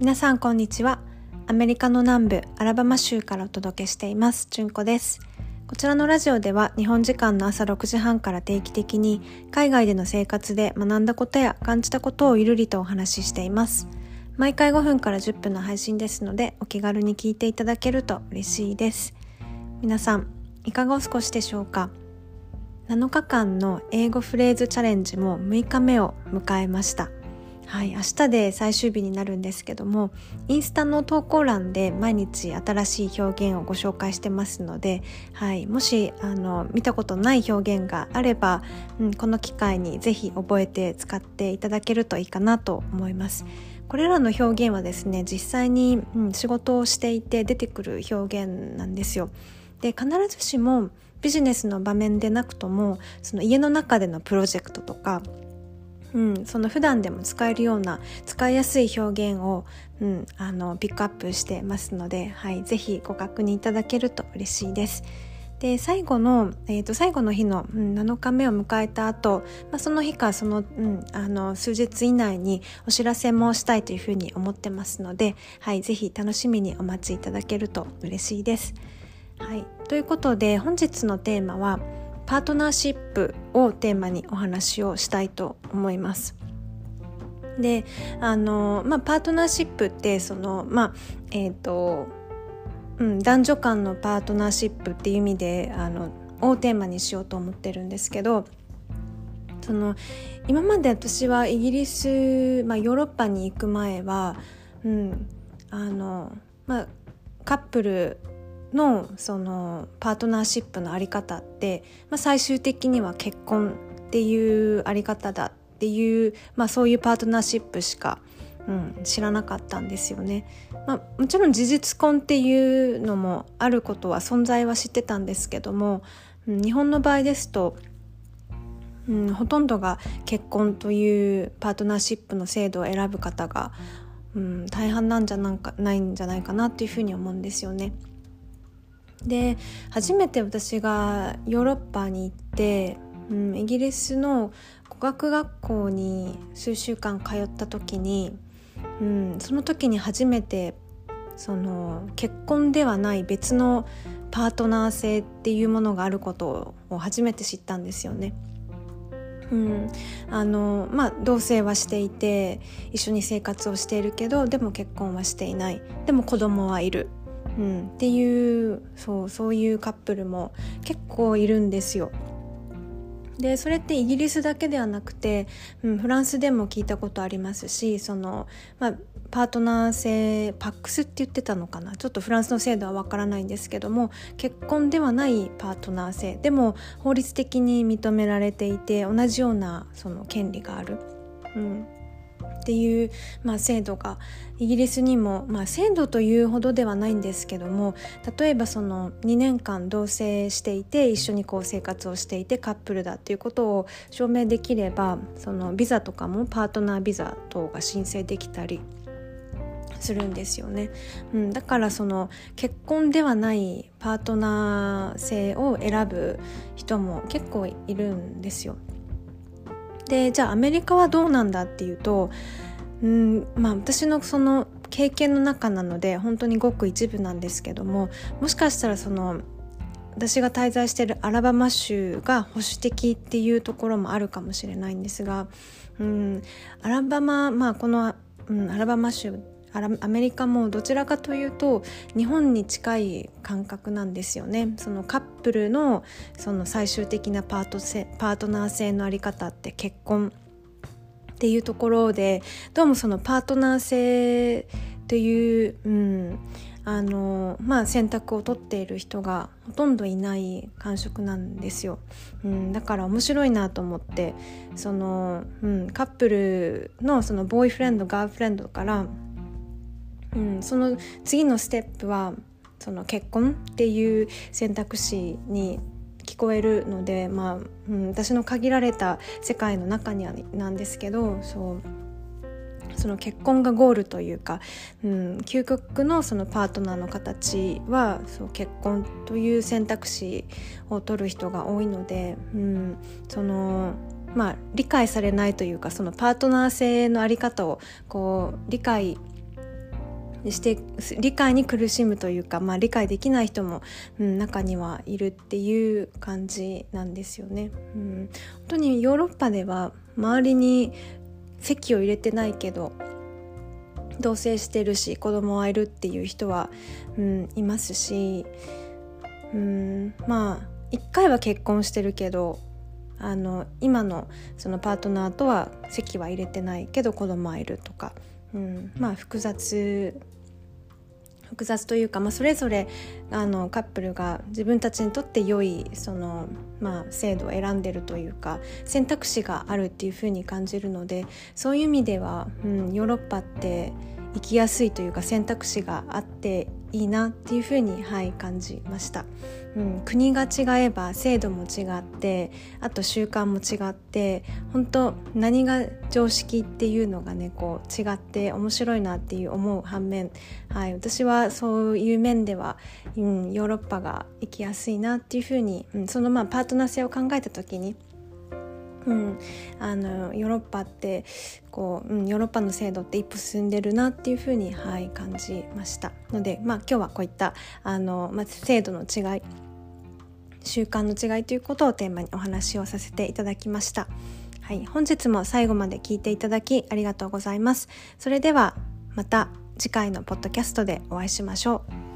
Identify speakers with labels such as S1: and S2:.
S1: 皆さんこんにちは。アメリカの南部アラバマ州からお届けしています。じゅんこです。こちらのラジオでは日本時間の朝6時半から定期的に海外での生活で学んだことや感じたことをゆるりとお話ししています。毎回5分から10分の配信ですのでお気軽に聞いていただけると嬉しいです。皆さんいかがお過ごしでしょうか？7日間の英語フレーズチャレンジも6日目を迎えました。はい、明日で最終日になるんですけどもインスタの投稿欄で毎日新しい表現をご紹介してますので、はい、もしあの見たことない表現があれば、うん、この機会にぜひ覚えて使っていただけるといいかなと思います。これらの表現はですね実際に、うん、仕事をしていて出てくる表現なんですよ。で必ずしもビジネスの場面でなくともその家の中でのプロジェクトとかうん、その普段でも使えるような使いやすい表現を、うん、あのピックアップしてますので、はい、ぜひご確認いただけると嬉しいです。で最後の、えーと、最後の日の、うん、7日目を迎えた後、まあその日かその,、うん、あの数日以内にお知らせもしたいというふうに思ってますので、はい、ぜひ楽しみにお待ちいただけると嬉しいです。はい、ということで本日のテーマは「パートナーシップをテーマにお話をしたいと思います。であの、まあ、パートナーシップってそのまあえっ、ー、と、うん、男女間のパートナーシップっていう意味であのをテーマにしようと思ってるんですけどその今まで私はイギリス、まあ、ヨーロッパに行く前は、うんあのまあ、カップルのそのパートナーシップの在り方って、まあ、最終的には結婚っていう在り方だっていう、まあ、そういうパートナーシップしか、うん、知らなかったんですよね。まあ、もちろん事実婚っていうのもあることは存在は知ってたんですけども、うん、日本の場合ですとうん、ほとんどが結婚というパートナーシップの制度を選ぶ方が、うん、大半なんじゃなんかないんじゃないかなっていうふうに思うんですよね。で初めて私がヨーロッパに行って、うん、イギリスの語学学校に数週間通った時に、うん、その時に初めてその結婚ではない別のパートナー性っていうものがあることを初めて知ったんですよね。うんあのまあ、同棲はしていて一緒に生活をしているけどでも結婚はしていないでも子供はいるうん、っていうそうそういうカップルも結構いるんですよ。でそれってイギリスだけではなくて、うん、フランスでも聞いたことありますしその、まあ、パートナー制パックスって言ってたのかな？ちょっとフランスの制度はわからないんですけども結婚ではないパートナー制でも法律的に認められていて同じようなその権利がある。うんっていう、まあ、制度がイギリスにも、まあ、制度というほどではないんですけども例えばその2年間同棲していて一緒にこう生活をしていてカップルだっていうことを証明できればそのビザとかもパートナービザ等が申請できたりするんですよね、うん、だからその結婚ではないパートナー性を選ぶ人も結構いるんですよ。でじゃあアメリカはどうなんだっていうとうんまあ私のその経験の中なので本当にごく一部なんですけどももしかしたらその私が滞在しているアラバマ州が保守的っていうところもあるかもしれないんですが、うん、アラバマ、まあ、この、うん、アラバマ州アメリカもどちらかというと日本に近い感覚なんですよね。そのカップルのその最終的なパートパートナー性のあり方って結婚っていうところでどうもそのパートナー性という、うんあのまあ、選択を取っている人がほとんどいない感触なんですよ、うん、だから面白いなと思ってその、うん、カップルのそのボーイフレンドガーフレンドからうん、その次のステップはその結婚っていう選択肢に聞こえるので、まあうん、私の限られた世界の中にはなんですけどそうその結婚がゴールというか、うん、究極のそのパートナーの形はそう結婚という選択肢を取る人が多いので、うん、そのまあ理解されないというかそのパートナー性の在り方をこう理解して理解に苦しむというか、まあ、理解できない人も、うん、中にはいるっていう感じなんですよね。うん、本当にヨーロッパでは周りに籍を入れてないけど同棲してるし子供はいるっていう人は、うん、いますし、うん、まあ一回は結婚してるけどあの今のそのパートナーとは籍は入れてないけど子供はいるとか、うん、まあ複雑。複雑というか、まあ、それぞれあのカップルが自分たちにとって良いその、まあ、制度を選んでるというか選択肢があるっていうふうに感じるのでそういう意味では、うん、ヨーロッパって生きやすいというか選択肢があっていいなっていうふうに、はい、感じました。うん、国が違えば制度も違ってあと習慣も違って本当何が常識っていうのがねこう違って面白いなっていう思う反面、はい、私はそういう面では、うん、ヨーロッパが生きやすいなっていうふうに、うん、そのまあパートナー性を考えた時にうん、あのヨーロッパってこう、うん、ヨーロッパの制度って一歩進んでるなっていうふうに、はい、感じましたので、まあ、今日はこういったあの、まあ、制度の違い習慣の違いということをテーマにお話をさせていただきました。はい、本日も最後まで聞いていただきありがとうございます。それではまた次回のポッドキャストでお会いしましょう。